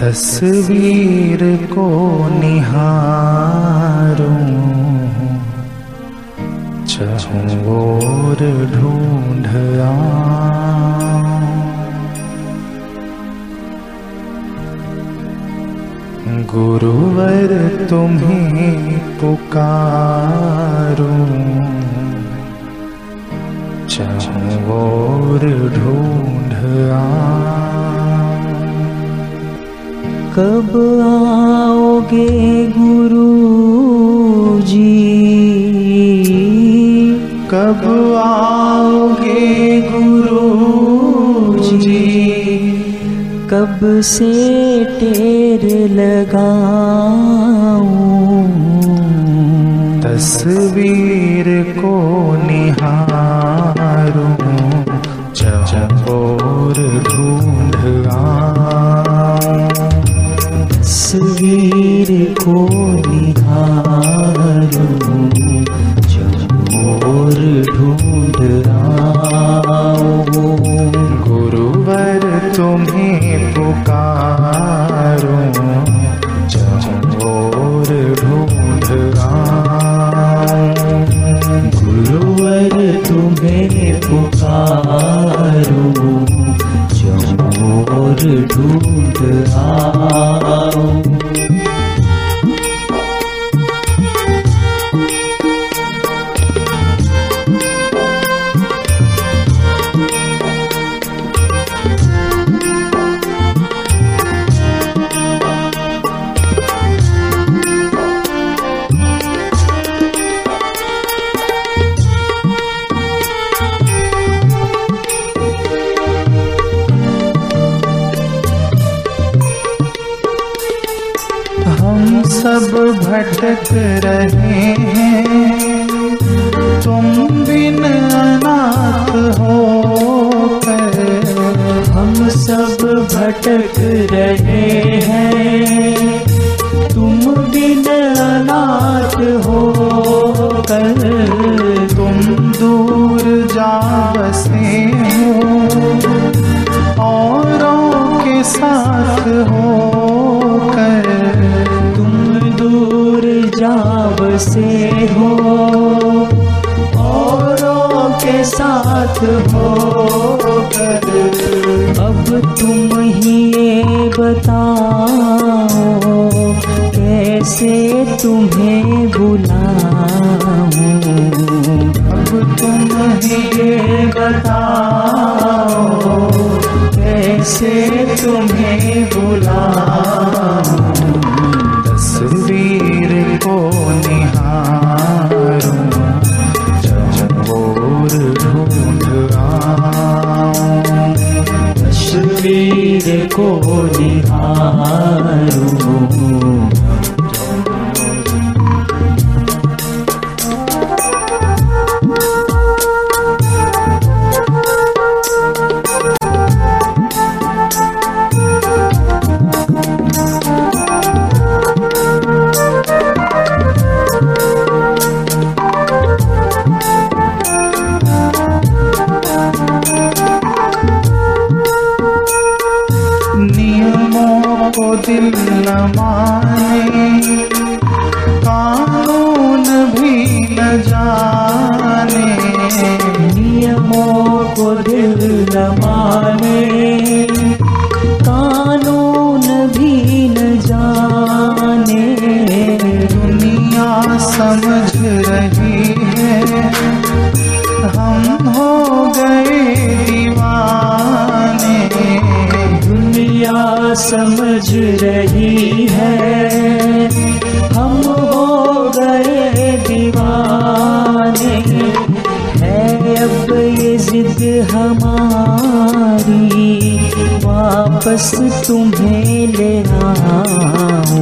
तस्वीर को निहारूं। चाहूं और ढूंढ गुरुवर तुम्हें पुकारूं। चाहूं और ढूंढ कब आओगे गुरु जी कब आओगे गुरु जी कब से टेर लगाऊँ? तस्वीर को निहारूं जब और सब भटक रहे तुम बिन अनाथ हो हम सब भटक रहे जा से हो? औरों के साथ हो? अब तुम ही ये बताओ, कैसे तुम्हें बुलाऊं? अब तुम ही ये बताओ, कैसे तुम्हें बुलाऊं? तस्वीर को निहारूं। माने कानून भी न जाने, दुनिया समझ रही है। हम हो गए दीवाने, दुनिया समझ रही है। हम हो गए दीवाने, है अब ये जिद हमारी वापस तुम्हें ले आऊँ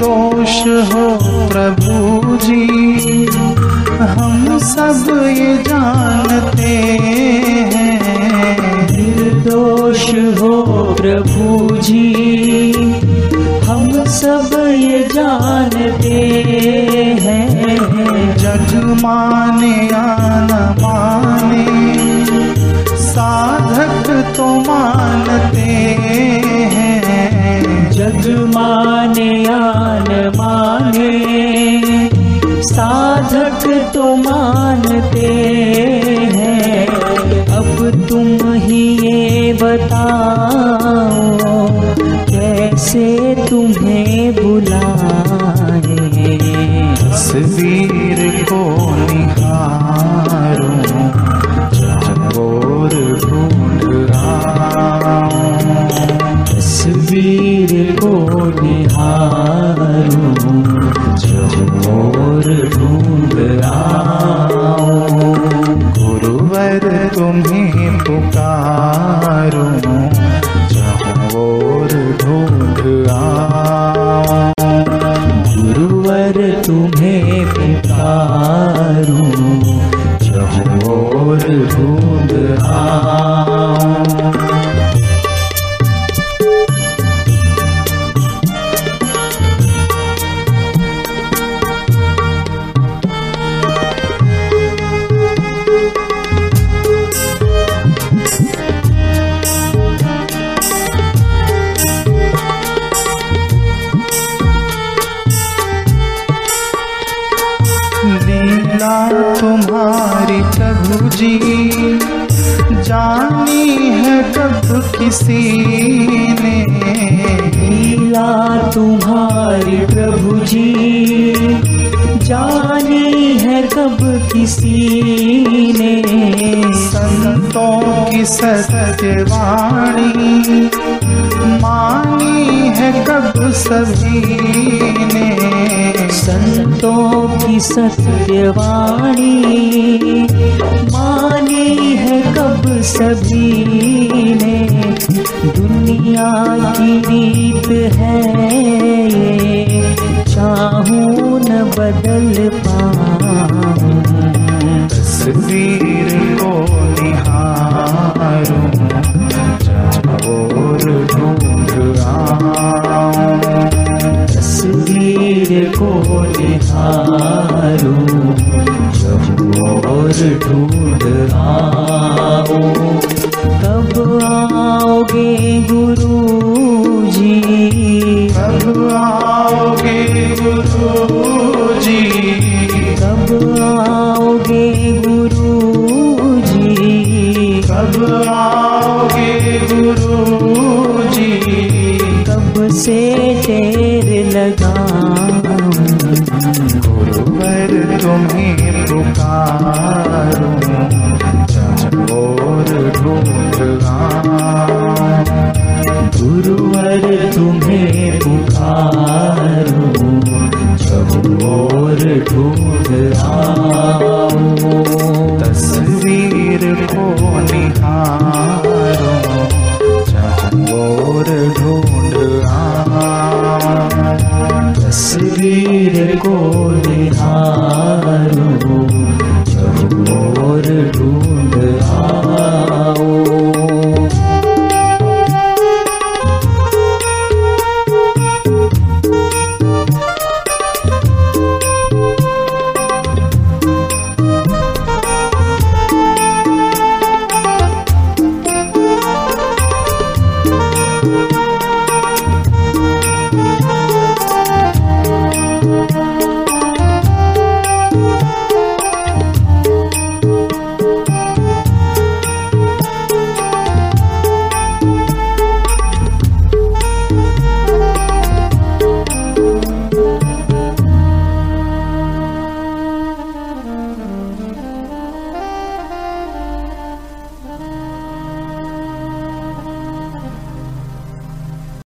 निर्दोष हो प्रभु जी। हम सब ये जानते हैं। निर्दोष हो प्रभु जी। हम सब ये जानते हैं। जग माने या जग माने या न माने, साधक तो मानते हैं। अब तुम ही ये बताओ, कैसे तुम्हें बुलाए? तस्वीर को तुम्हें पुकारूं जहाँ और ढूंढ गुरुवर तुम्हें पुकारूं और ढूंढ आऊँ। लीला तुम्हारी प्रभु जी। जानी है कब किसी ने लीला तुम्हारी प्रभु जी। जानी है कब किसी ने संतों की सत्यवाणी मानी है कब सभी ने संतों की सत्यवाणी मानी है कब सभी ने? दुनिया की रीत है चाहूँ न बदल पाऊँ। तस्वीर तस्वीर को निहारूं जब और ढूंढ आऊँ कब आओगे गुरु जी कब आओगे गुरु जी कब आओगे गुरु जी कब आओगे